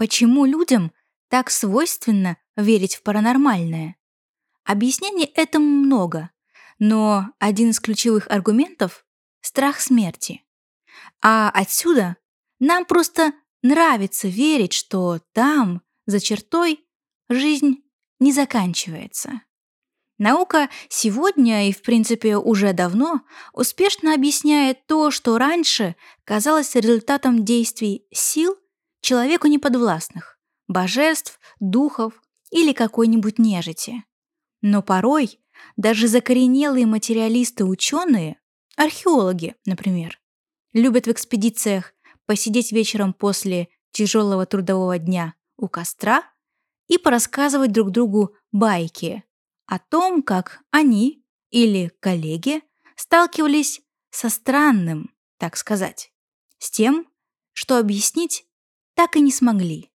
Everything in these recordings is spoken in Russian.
Почему людям так свойственно верить в паранормальное? Объяснений этому много, но один из ключевых аргументов — страх смерти. А отсюда нам просто нравится верить, что там, за чертой, жизнь не заканчивается. Наука сегодня и, в принципе, уже давно успешно объясняет то, что раньше казалось результатом действий сил человеку неподвластных, божеств, духов или какой-нибудь нежити. Но порой даже закоренелые материалисты-ученые, археологи, например, любят в экспедициях посидеть вечером после тяжелого трудового дня у костра и порассказывать друг другу байки о том, как они или коллеги сталкивались со странным, так сказать, с тем, что объяснить так и не смогли.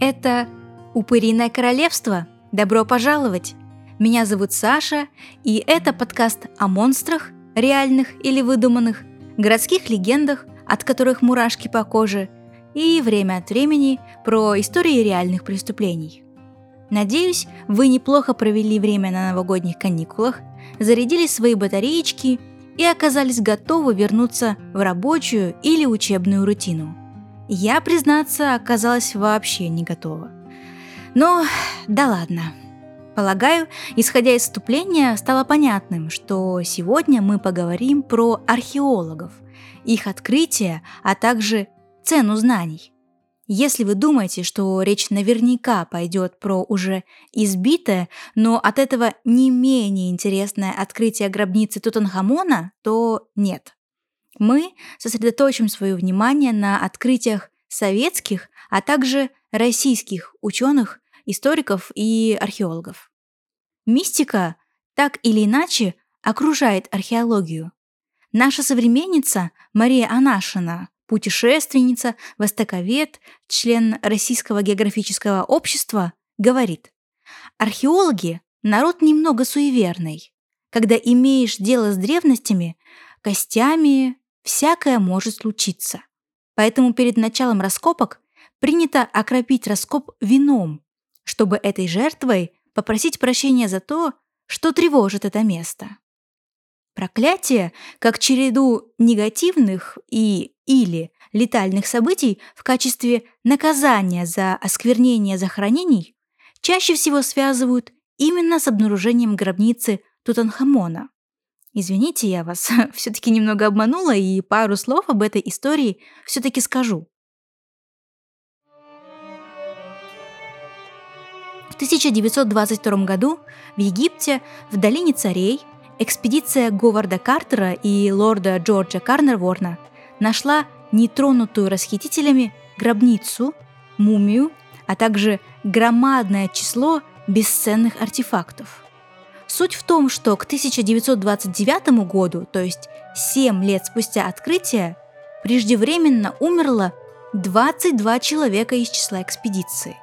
Это «Упыриное королевство». Добро пожаловать! Меня зовут Саша, и это подкаст о монстрах, реальных или выдуманных, городских легендах, от которых мурашки по коже, и время от времени про истории реальных преступлений. Надеюсь, вы неплохо провели время на новогодних каникулах, зарядили свои батареечки и оказались готовы вернуться в рабочую или учебную рутину. Я, признаться, оказалась вообще не готова. Но да ладно. Полагаю, исходя из вступления, стало понятным, что сегодня мы поговорим про археологов, их открытия, а также цену знаний. Если вы думаете, что речь наверняка пойдет про уже избитое, но от этого не менее интересное открытие гробницы Тутанхамона, то нет. Мы сосредоточим свое внимание на открытиях советских, а также российских ученых историков и археологов. Мистика так или иначе окружает археологию. Наша современница Мария Анашина, путешественница, востоковед, член Российского географического общества, говорит, археологи – народ немного суеверный. Когда имеешь дело с древностями, костями, всякое может случиться. Поэтому перед началом раскопок принято окропить раскоп вином, чтобы этой жертвой попросить прощения за то, что тревожит это место. Проклятие, как череду негативных и или летальных событий в качестве наказания за осквернение захоронений, чаще всего связывают именно с обнаружением гробницы Тутанхамона. Извините, я вас все-таки немного обманула и пару слов об этой истории все-таки скажу. В 1922 году в Египте, в долине царей, экспедиция Говарда Картера и лорда Джорджа Карнерворна нашла нетронутую расхитителями гробницу, мумию, а также громадное число бесценных артефактов. Суть в том, что к 1929 году, то есть 7 лет спустя открытия, преждевременно умерло 22 человека из числа экспедиции.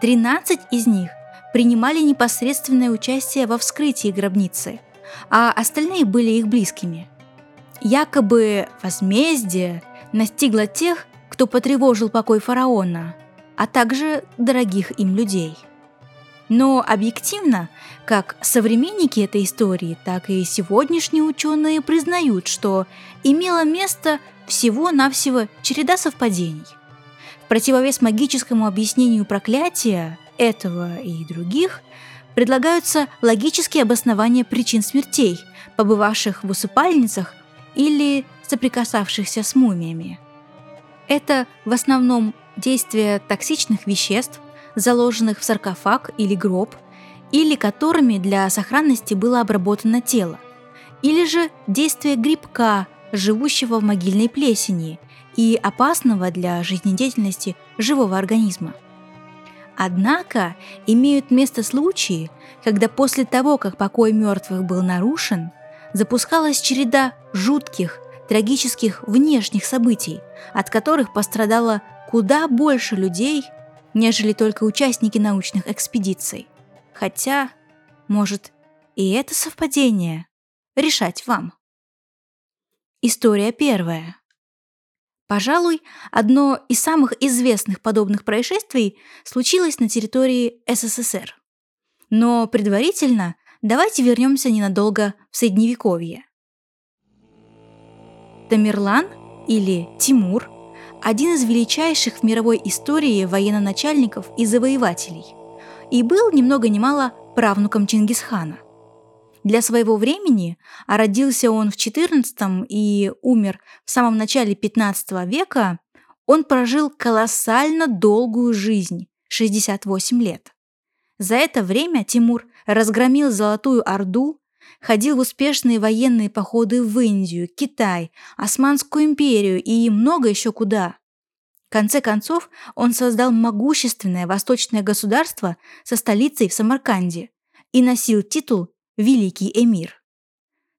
13 из них принимали непосредственное участие во вскрытии гробницы, а остальные были их близкими. Якобы возмездие настигло тех, кто потревожил покой фараона, а также дорогих им людей. Но объективно, как современники этой истории, так и сегодняшние ученые признают, что имело место всего-навсего череда совпадений противовес магическому объяснению проклятия этого и других предлагаются логические обоснования причин смертей, побывавших в усыпальницах или соприкасавшихся с мумиями. Это в основном действие токсичных веществ, заложенных в саркофаг или гроб, или которыми для сохранности было обработано тело, или же действие грибка, живущего в могильной плесени, и опасного для жизнедеятельности живого организма. Однако имеют место случаи, когда после того, как покой мертвых был нарушен, запускалась череда жутких, трагических внешних событий, от которых пострадало куда больше людей, нежели только участники научных экспедиций. Хотя, может, и это совпадение решать вам. История первая. Пожалуй, одно из самых известных подобных происшествий случилось на территории СССР. Но предварительно давайте вернемся ненадолго в Средневековье. Тамерлан или Тимур – один из величайших в мировой истории военно-начальников и завоевателей, и был ни много ни мало правнуком Чингисхана. Для своего времени, а родился он в XIV и умер в самом начале XV века, он прожил колоссально долгую жизнь – 68 лет. За это время Тимур разгромил Золотую Орду, ходил в успешные военные походы в Индию, Китай, Османскую империю и много еще куда. В конце концов, он создал могущественное восточное государство со столицей в Самарканде и носил титул «Великий эмир».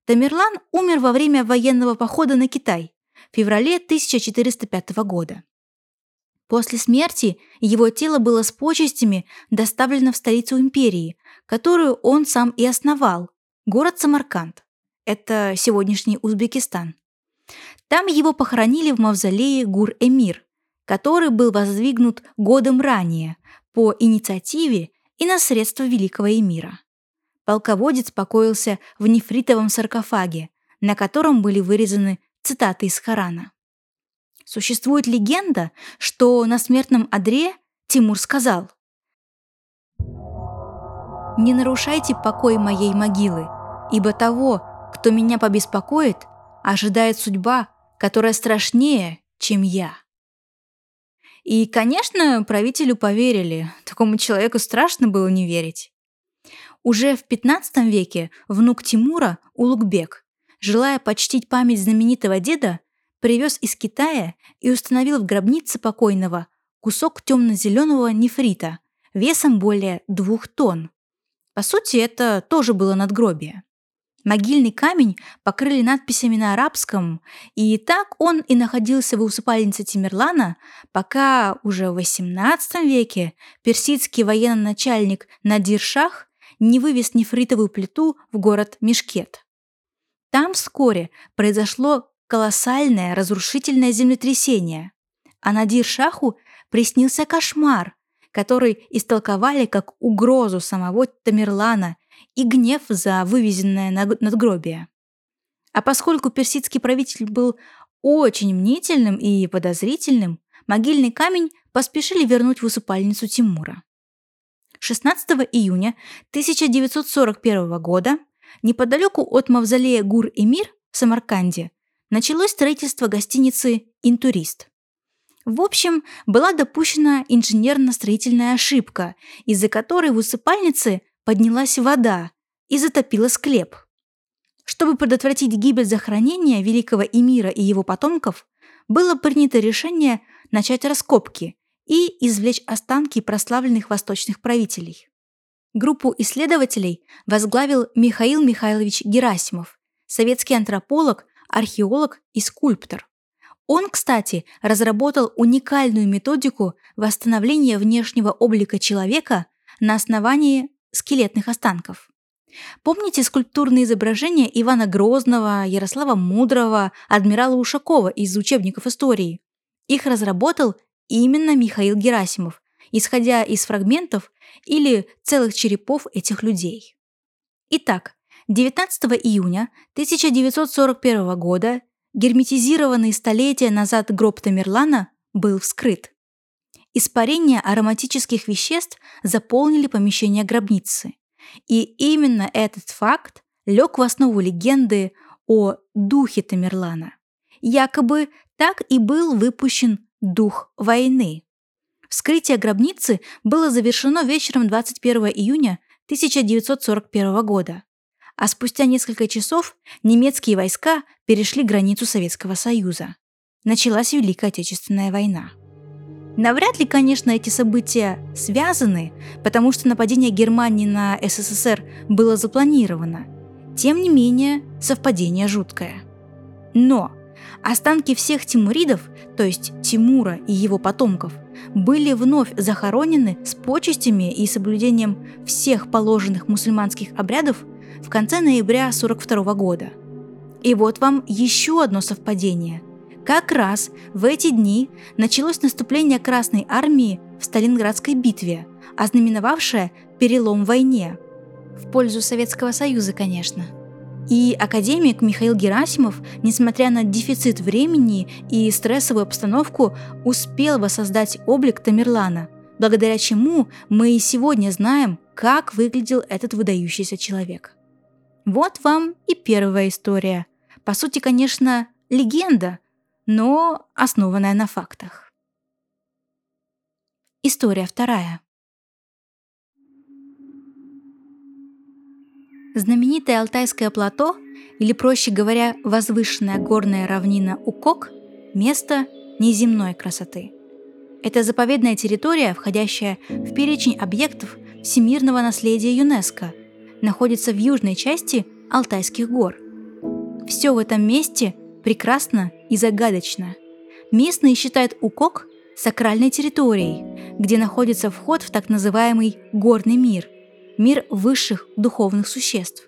Тамерлан умер во время военного похода на Китай в феврале 1405 года. После смерти его тело было с почестями доставлено в столицу империи, которую он сам и основал, город Самарканд. Это сегодняшний Узбекистан. Там его похоронили в мавзолее Гур-Эмир, который был воздвигнут годом ранее по инициативе и на средства великого эмира. Полководец покоился в нефритовом саркофаге, на котором были вырезаны цитаты из Корана. Существует легенда, что на смертном одре Тимур сказал «Не нарушайте покой моей могилы, ибо того, кто меня побеспокоит, ожидает судьба, которая страшнее, чем я». И, конечно, правителю поверили, такому человеку страшно было не верить. Уже в 15 веке внук Тимура, Улугбек, желая почтить память знаменитого деда, привез из Китая и установил в гробнице покойного кусок темно-зеленого нефрита весом более двух тонн. По сути, это тоже было надгробие. Могильный камень покрыли надписями на арабском, и так он и находился в усыпальнице Тимерлана, пока уже в XVIII веке персидский военно-начальник Надир Шах не вывез нефритовую плиту в город Мешкет. Там вскоре произошло колоссальное разрушительное землетрясение, а Надир Шаху приснился кошмар, который истолковали как угрозу самого Тамерлана и гнев за вывезенное надгробие. А поскольку персидский правитель был очень мнительным и подозрительным, могильный камень поспешили вернуть в усыпальницу Тимура. 16 июня 1941 года неподалеку от мавзолея Гур-Эмир в Самарканде началось строительство гостиницы «Интурист». В общем, была допущена инженерно-строительная ошибка, из-за которой в усыпальнице поднялась вода и затопила склеп. Чтобы предотвратить гибель захоронения великого эмира и его потомков, было принято решение начать раскопки и извлечь останки прославленных восточных правителей. Группу исследователей возглавил Михаил Михайлович Герасимов, советский антрополог, археолог и скульптор. Он, кстати, разработал уникальную методику восстановления внешнего облика человека на основании скелетных останков. Помните скульптурные изображения Ивана Грозного, Ярослава Мудрого, адмирала Ушакова из учебников истории? Их разработал именно Михаил Герасимов, исходя из фрагментов или целых черепов этих людей. Итак, 19 июня 1941 года герметизированный столетия назад гроб Тамерлана был вскрыт. Испарения ароматических веществ заполнили помещение гробницы. И именно этот факт лег в основу легенды о духе Тамерлана. Якобы так и был выпущен дух войны. Вскрытие гробницы было завершено вечером 21 июня 1941 года а спустя несколько часов немецкие войска перешли границу Советского Союза. Началась Великая Отечественная война. Навряд ли, конечно, эти события связаны, потому что нападение Германии на СССР было запланировано. Тем не менее, совпадение жуткое. Но останки всех тимуридов, то есть Тимура и его потомков, были вновь захоронены с почестями и соблюдением всех положенных мусульманских обрядов в конце ноября 1942 года. И вот вам еще одно совпадение. Как раз в эти дни началось наступление Красной Армии в Сталинградской битве, ознаменовавшее перелом в войне. В пользу Советского Союза, конечно. И академик Михаил Герасимов, несмотря на дефицит времени и стрессовую обстановку, успел воссоздать облик Тамерлана, благодаря чему мы и сегодня знаем, как выглядел этот выдающийся человек. Вот вам и первая история. По сути, конечно, легенда, но основанная на фактах. История вторая. Знаменитое Алтайское плато, или проще говоря, возвышенная горная равнина Укок – место неземной красоты. Это заповедная территория, входящая в перечень объектов всемирного наследия ЮНЕСКО, находится в южной части Алтайских гор. Все в этом месте прекрасно и загадочно. Местные считают Укок сакральной территорией, где находится вход в так называемый горный мир, мир высших духовных существ.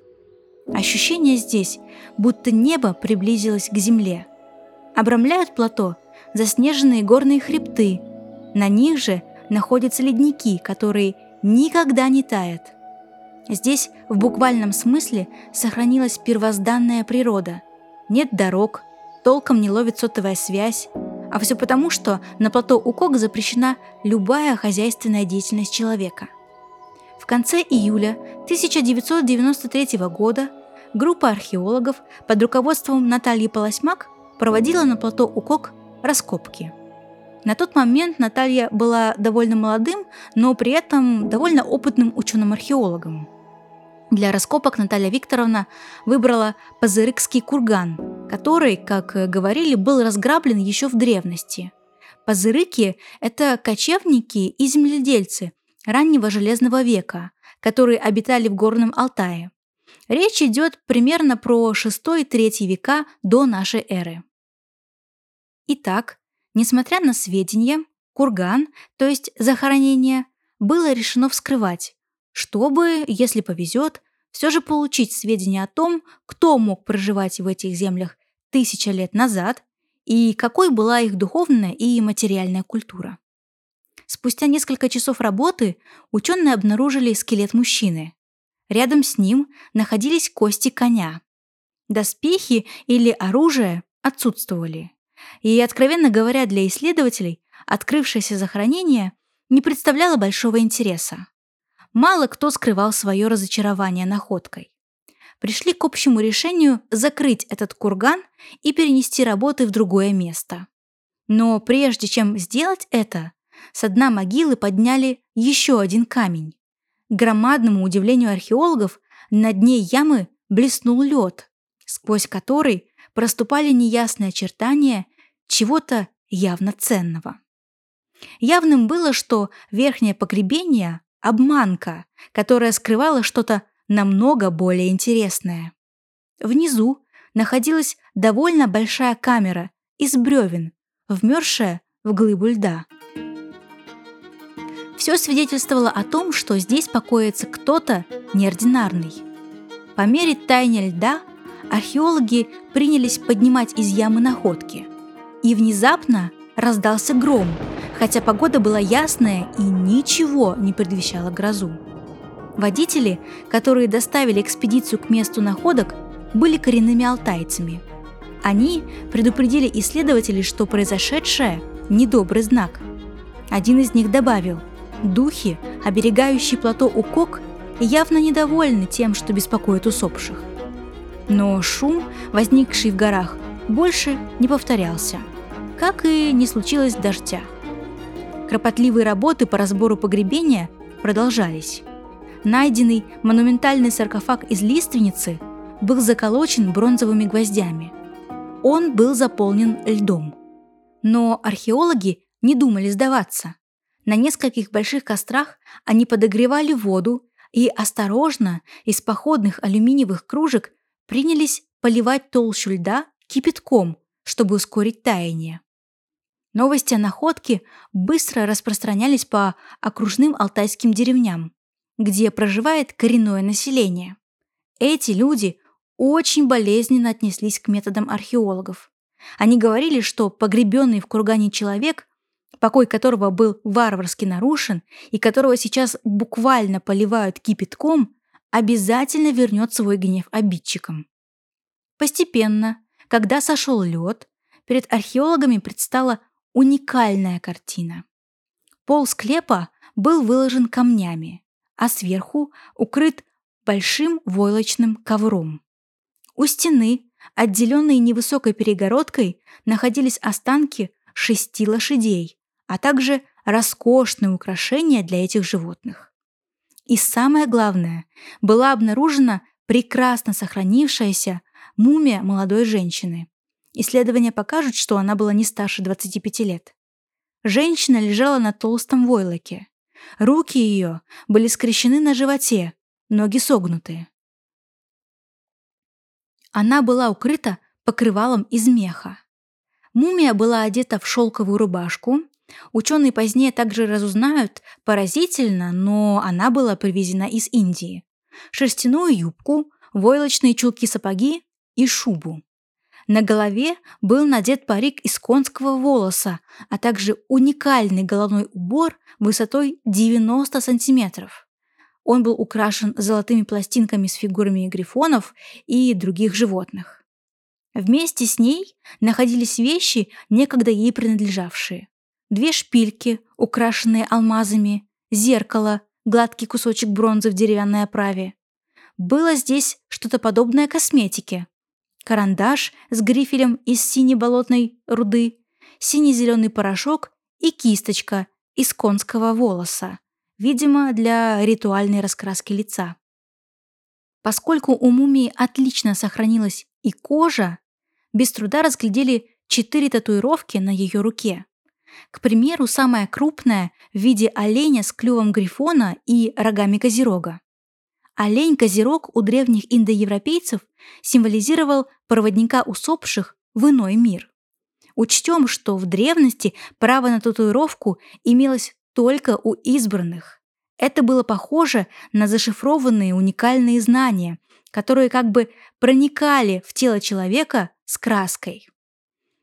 Ощущение здесь, будто небо приблизилось к земле. Обрамляют плато заснеженные горные хребты, на них же находятся ледники, которые никогда не таят. Здесь в буквальном смысле сохранилась первозданная природа. Нет дорог, толком не ловит сотовая связь, а все потому, что на плато Укок запрещена любая хозяйственная деятельность человека. В конце июля 1993 года группа археологов под руководством Натальи Полосьмак проводила на плато Укок раскопки. На тот момент Наталья была довольно молодым, но при этом довольно опытным ученым-археологом. Для раскопок Наталья Викторовна выбрала Пазырыкский курган, который, как говорили, был разграблен еще в древности. Пазырыки – это кочевники и земледельцы раннего Железного века, которые обитали в Горном Алтае. Речь идет примерно про 6-3 века до нашей эры. Итак, несмотря на сведения, курган, то есть захоронение, было решено вскрывать, чтобы, если повезет, все же получить сведения о том, кто мог проживать в этих землях тысяча лет назад и какой была их духовная и материальная культура. Спустя несколько часов работы ученые обнаружили скелет мужчины. Рядом с ним находились кости коня. Доспехи или оружие отсутствовали. И, откровенно говоря, для исследователей открывшееся захоронение не представляло большого интереса мало кто скрывал свое разочарование находкой. Пришли к общему решению закрыть этот курган и перенести работы в другое место. Но прежде чем сделать это, со дна могилы подняли еще один камень. К громадному удивлению археологов на дне ямы блеснул лед, сквозь который проступали неясные очертания чего-то явно ценного. Явным было, что верхнее погребение обманка, которая скрывала что-то намного более интересное. Внизу находилась довольно большая камера из бревен, вмерзшая в глыбу льда. Все свидетельствовало о том, что здесь покоится кто-то неординарный. По мере таяния льда археологи принялись поднимать из ямы находки. И внезапно раздался гром – хотя погода была ясная и ничего не предвещало грозу. Водители, которые доставили экспедицию к месту находок, были коренными алтайцами. Они предупредили исследователей, что произошедшее – недобрый знак. Один из них добавил, духи, оберегающие плато Укок, явно недовольны тем, что беспокоит усопших. Но шум, возникший в горах, больше не повторялся, как и не случилось дождя. Кропотливые работы по разбору погребения продолжались. Найденный монументальный саркофаг из лиственницы был заколочен бронзовыми гвоздями. Он был заполнен льдом. Но археологи не думали сдаваться. На нескольких больших кострах они подогревали воду и осторожно из походных алюминиевых кружек принялись поливать толщу льда кипятком, чтобы ускорить таяние. Новости о находке быстро распространялись по окружным алтайским деревням, где проживает коренное население. Эти люди очень болезненно отнеслись к методам археологов. Они говорили, что погребенный в кургане человек, покой которого был варварски нарушен и которого сейчас буквально поливают кипятком, обязательно вернет свой гнев обидчикам. Постепенно, когда сошел лед, перед археологами предстала уникальная картина. Пол склепа был выложен камнями, а сверху укрыт большим войлочным ковром. У стены, отделенной невысокой перегородкой, находились останки шести лошадей, а также роскошные украшения для этих животных. И самое главное, была обнаружена прекрасно сохранившаяся мумия молодой женщины. Исследования покажут, что она была не старше 25 лет. Женщина лежала на толстом войлоке. Руки ее были скрещены на животе, ноги согнутые. Она была укрыта покрывалом из меха. Мумия была одета в шелковую рубашку. Ученые позднее также разузнают, поразительно, но она была привезена из Индии. Шерстяную юбку, войлочные чулки-сапоги и шубу. На голове был надет парик из конского волоса, а также уникальный головной убор высотой 90 сантиметров. Он был украшен золотыми пластинками с фигурами грифонов и других животных. Вместе с ней находились вещи, некогда ей принадлежавшие. Две шпильки, украшенные алмазами, зеркало, гладкий кусочек бронзы в деревянной оправе. Было здесь что-то подобное косметике, карандаш с грифелем из синей-болотной руды, синий-зеленый порошок и кисточка из конского волоса, видимо, для ритуальной раскраски лица. Поскольку у мумии отлично сохранилась и кожа, без труда разглядели четыре татуировки на ее руке. К примеру, самая крупная в виде оленя с клювом грифона и рогами козерога. Олень-козерог у древних индоевропейцев символизировал проводника усопших в иной мир. Учтем, что в древности право на татуировку имелось только у избранных. Это было похоже на зашифрованные уникальные знания, которые как бы проникали в тело человека с краской.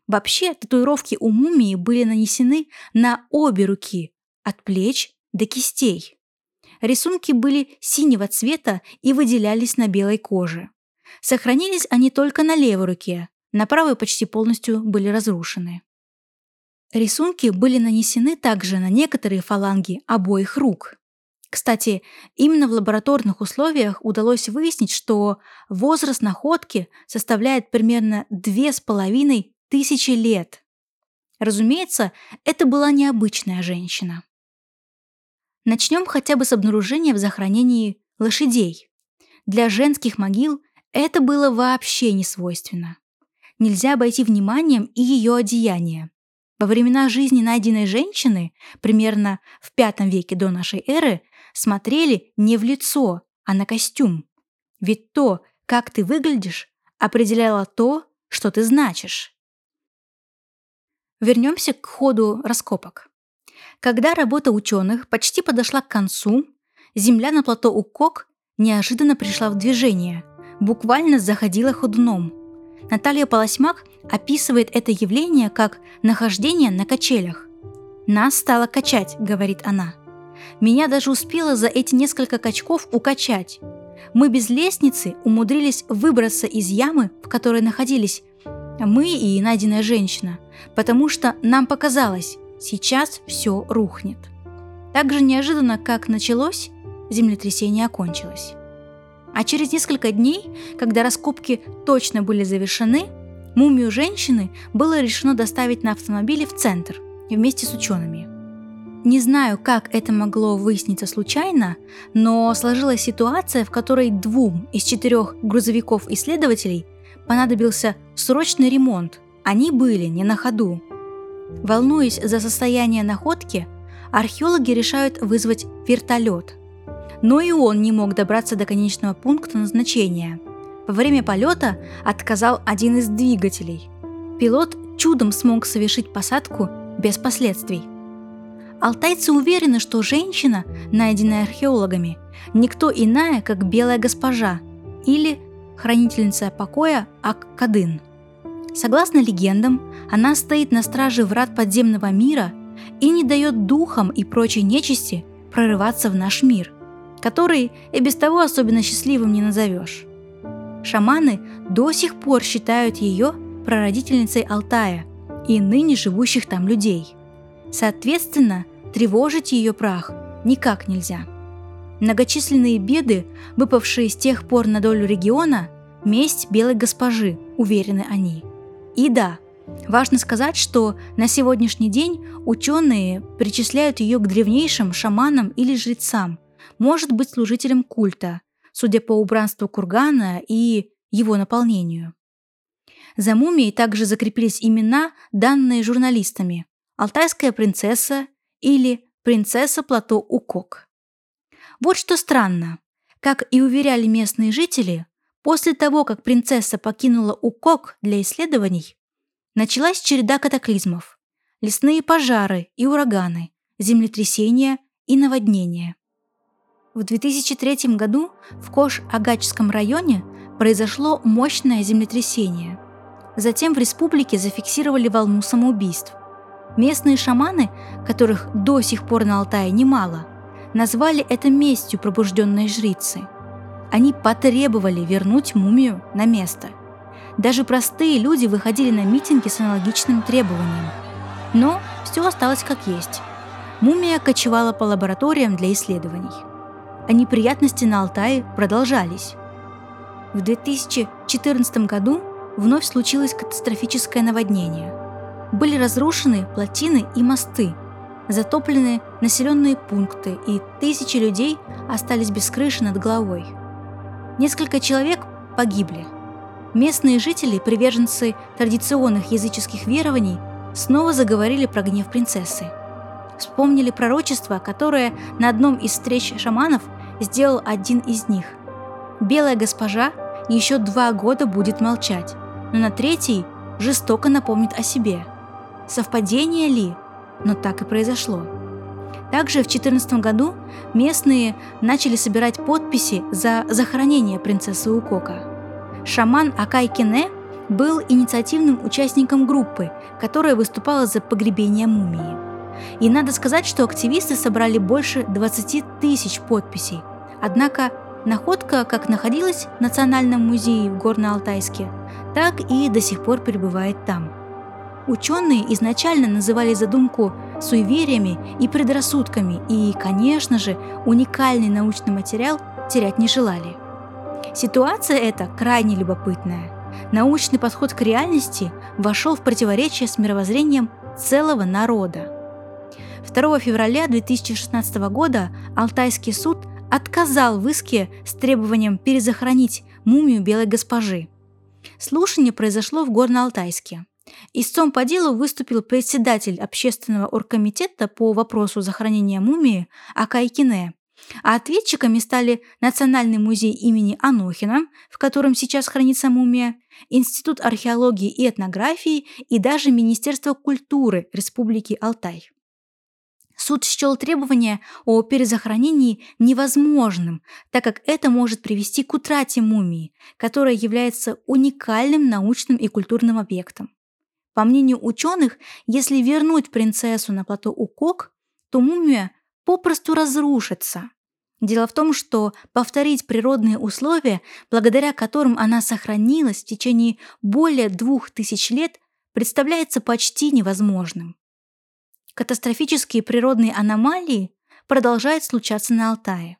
Вообще, татуировки у мумии были нанесены на обе руки, от плеч до кистей. Рисунки были синего цвета и выделялись на белой коже. Сохранились они только на левой руке, на правой почти полностью были разрушены. Рисунки были нанесены также на некоторые фаланги обоих рук. Кстати, именно в лабораторных условиях удалось выяснить, что возраст находки составляет примерно две с половиной тысячи лет. Разумеется, это была необычная женщина. Начнем хотя бы с обнаружения в захоронении лошадей. Для женских могил это было вообще не свойственно. Нельзя обойти вниманием и ее одеяние. Во времена жизни найденной женщины, примерно в V веке до нашей эры, смотрели не в лицо, а на костюм. Ведь то, как ты выглядишь, определяло то, что ты значишь. Вернемся к ходу раскопок. Когда работа ученых почти подошла к концу, земля на плато Укок неожиданно пришла в движение, буквально заходила ходуном. Наталья Полосьмак описывает это явление как нахождение на качелях. «Нас стало качать», — говорит она. «Меня даже успело за эти несколько качков укачать. Мы без лестницы умудрились выбраться из ямы, в которой находились, мы и найденная женщина, потому что нам показалось, Сейчас все рухнет. Так же неожиданно, как началось, землетрясение окончилось. А через несколько дней, когда раскопки точно были завершены, мумию женщины было решено доставить на автомобиле в центр вместе с учеными. Не знаю, как это могло выясниться случайно, но сложилась ситуация, в которой двум из четырех грузовиков-исследователей понадобился срочный ремонт. Они были не на ходу, Волнуясь за состояние находки, археологи решают вызвать вертолет. Но и он не мог добраться до конечного пункта назначения. Во время полета отказал один из двигателей. Пилот чудом смог совершить посадку без последствий. Алтайцы уверены, что женщина, найденная археологами, никто иная, как белая госпожа или хранительница покоя Ак-Кадын. Согласно легендам, она стоит на страже врат подземного мира и не дает духам и прочей нечисти прорываться в наш мир, который и без того особенно счастливым не назовешь. Шаманы до сих пор считают ее прародительницей Алтая и ныне живущих там людей. Соответственно, тревожить ее прах никак нельзя. Многочисленные беды, выпавшие с тех пор на долю региона, месть белой госпожи, уверены они. И да, важно сказать, что на сегодняшний день ученые причисляют ее к древнейшим шаманам или жрецам, может быть служителем культа, судя по убранству кургана и его наполнению. За мумией также закрепились имена, данные журналистами «Алтайская принцесса» или «Принцесса плато Укок». Вот что странно. Как и уверяли местные жители, после того, как принцесса покинула Укок для исследований, началась череда катаклизмов. Лесные пожары и ураганы, землетрясения и наводнения. В 2003 году в Кош-Агачском районе произошло мощное землетрясение. Затем в республике зафиксировали волну самоубийств. Местные шаманы, которых до сих пор на Алтае немало – назвали это местью пробужденной жрицы. Они потребовали вернуть мумию на место. Даже простые люди выходили на митинги с аналогичным требованием. Но все осталось как есть. Мумия кочевала по лабораториям для исследований. А неприятности на Алтае продолжались. В 2014 году вновь случилось катастрофическое наводнение. Были разрушены плотины и мосты – затоплены населенные пункты, и тысячи людей остались без крыши над головой. Несколько человек погибли. Местные жители, приверженцы традиционных языческих верований, снова заговорили про гнев принцессы. Вспомнили пророчество, которое на одном из встреч шаманов сделал один из них. Белая госпожа еще два года будет молчать, но на третий жестоко напомнит о себе. Совпадение ли – но так и произошло. Также в 2014 году местные начали собирать подписи за захоронение принцессы Укока. Шаман Акай Кене был инициативным участником группы, которая выступала за погребение мумии. И надо сказать, что активисты собрали больше 20 тысяч подписей. Однако находка как находилась в Национальном музее в Горно-Алтайске, так и до сих пор пребывает там – Ученые изначально называли задумку суевериями и предрассудками и, конечно же, уникальный научный материал терять не желали. Ситуация эта крайне любопытная. Научный подход к реальности вошел в противоречие с мировоззрением целого народа. 2 февраля 2016 года Алтайский суд отказал в иске с требованием перезахоронить мумию Белой Госпожи. Слушание произошло в Горно-Алтайске. Истцом по делу выступил председатель общественного оргкомитета по вопросу захоронения мумии Акайкине, а ответчиками стали Национальный музей имени Анохина, в котором сейчас хранится мумия, Институт археологии и этнографии и даже Министерство культуры Республики Алтай. Суд счел требования о перезахоронении невозможным, так как это может привести к утрате мумии, которая является уникальным научным и культурным объектом. По мнению ученых, если вернуть принцессу на плато Укок, то мумия попросту разрушится. Дело в том, что повторить природные условия, благодаря которым она сохранилась в течение более двух тысяч лет, представляется почти невозможным. Катастрофические природные аномалии продолжают случаться на Алтае.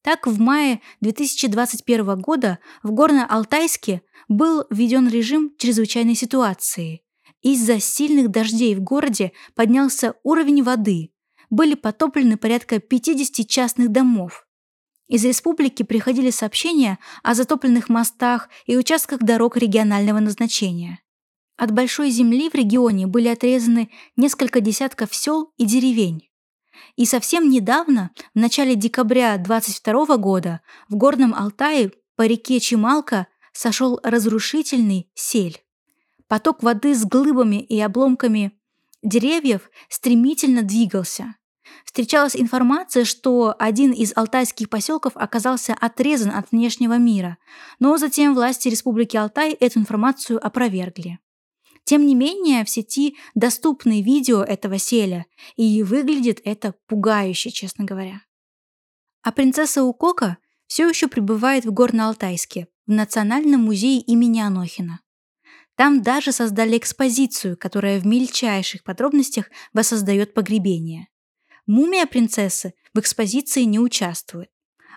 Так, в мае 2021 года в Горно-Алтайске был введен режим чрезвычайной ситуации, из-за сильных дождей в городе поднялся уровень воды. Были потоплены порядка 50 частных домов. Из республики приходили сообщения о затопленных мостах и участках дорог регионального назначения. От большой земли в регионе были отрезаны несколько десятков сел и деревень. И совсем недавно, в начале декабря 22 года, в Горном Алтае по реке Чемалка сошел разрушительный сель. Поток воды с глыбами и обломками деревьев стремительно двигался. Встречалась информация, что один из алтайских поселков оказался отрезан от внешнего мира, но затем власти Республики Алтай эту информацию опровергли. Тем не менее, в сети доступны видео этого селя, и выглядит это пугающе, честно говоря. А принцесса Укока все еще пребывает в Горно-Алтайске, в Национальном музее имени Анохина. Там даже создали экспозицию, которая в мельчайших подробностях воссоздает погребение. Мумия принцессы в экспозиции не участвует.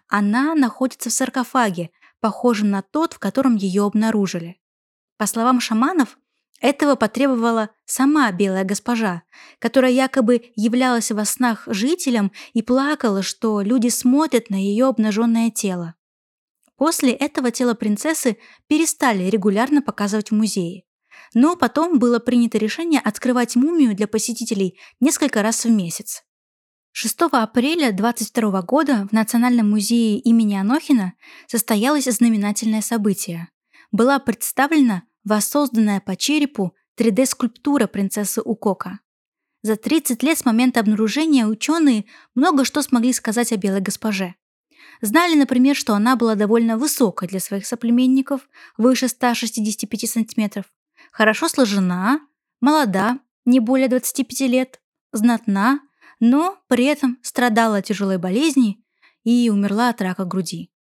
Она находится в саркофаге, похожем на тот, в котором ее обнаружили. По словам шаманов, этого потребовала сама белая госпожа, которая якобы являлась во снах жителям и плакала, что люди смотрят на ее обнаженное тело. После этого тело принцессы перестали регулярно показывать в музее. Но потом было принято решение открывать мумию для посетителей несколько раз в месяц. 6 апреля 22 года в Национальном музее имени Анохина состоялось знаменательное событие. Была представлена воссозданная по черепу 3D-скульптура принцессы Укока. За 30 лет с момента обнаружения ученые много что смогли сказать о белой госпоже. Знали, например, что она была довольно высокой для своих соплеменников, выше 165 сантиметров, хорошо сложена, молода, не более 25 лет, знатна, но при этом страдала от тяжелой болезни и умерла от рака груди.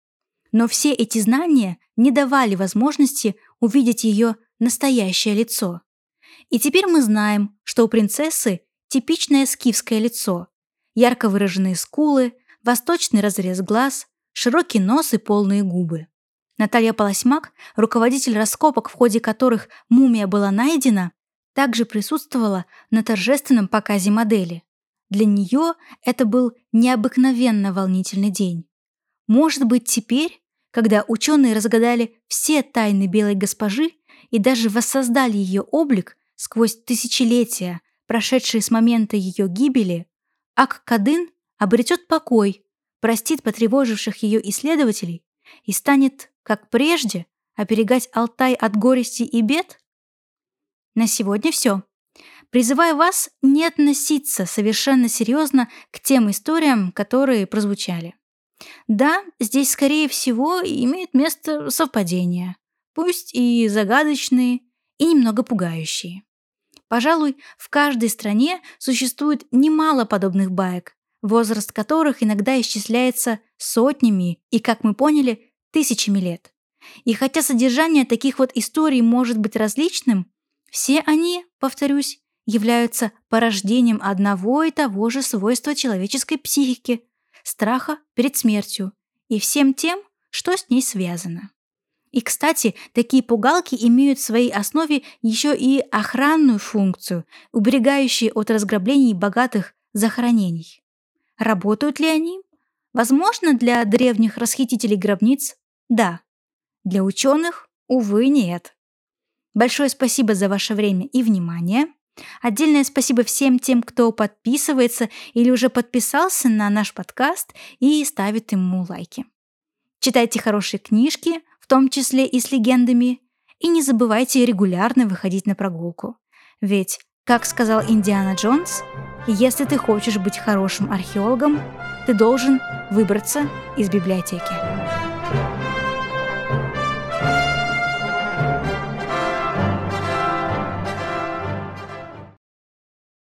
Но все эти знания не давали возможности увидеть ее настоящее лицо. И теперь мы знаем, что у принцессы типичное скифское лицо, ярко выраженные скулы, восточный разрез глаз, широкий нос и полные губы. Наталья Полосьмак, руководитель раскопок, в ходе которых мумия была найдена, также присутствовала на торжественном показе модели. Для нее это был необыкновенно волнительный день. Может быть, теперь, когда ученые разгадали все тайны белой госпожи и даже воссоздали ее облик сквозь тысячелетия, прошедшие с момента ее гибели, Ак-Кадын обретет покой, простит потревоживших ее исследователей и станет, как прежде, оберегать Алтай от горести и бед? На сегодня все. Призываю вас не относиться совершенно серьезно к тем историям, которые прозвучали. Да, здесь, скорее всего, имеет место совпадение, пусть и загадочные, и немного пугающие. Пожалуй, в каждой стране существует немало подобных баек, возраст которых иногда исчисляется сотнями и, как мы поняли, тысячами лет. И хотя содержание таких вот историй может быть различным, все они, повторюсь, являются порождением одного и того же свойства человеческой психики – страха перед смертью и всем тем, что с ней связано. И, кстати, такие пугалки имеют в своей основе еще и охранную функцию, уберегающие от разграблений богатых захоронений. Работают ли они? Возможно, для древних расхитителей гробниц – да. Для ученых – увы, нет. Большое спасибо за ваше время и внимание. Отдельное спасибо всем тем, кто подписывается или уже подписался на наш подкаст и ставит ему лайки. Читайте хорошие книжки, в том числе и с легендами, и не забывайте регулярно выходить на прогулку. Ведь, как сказал Индиана Джонс, если ты хочешь быть хорошим археологом, ты должен выбраться из библиотеки.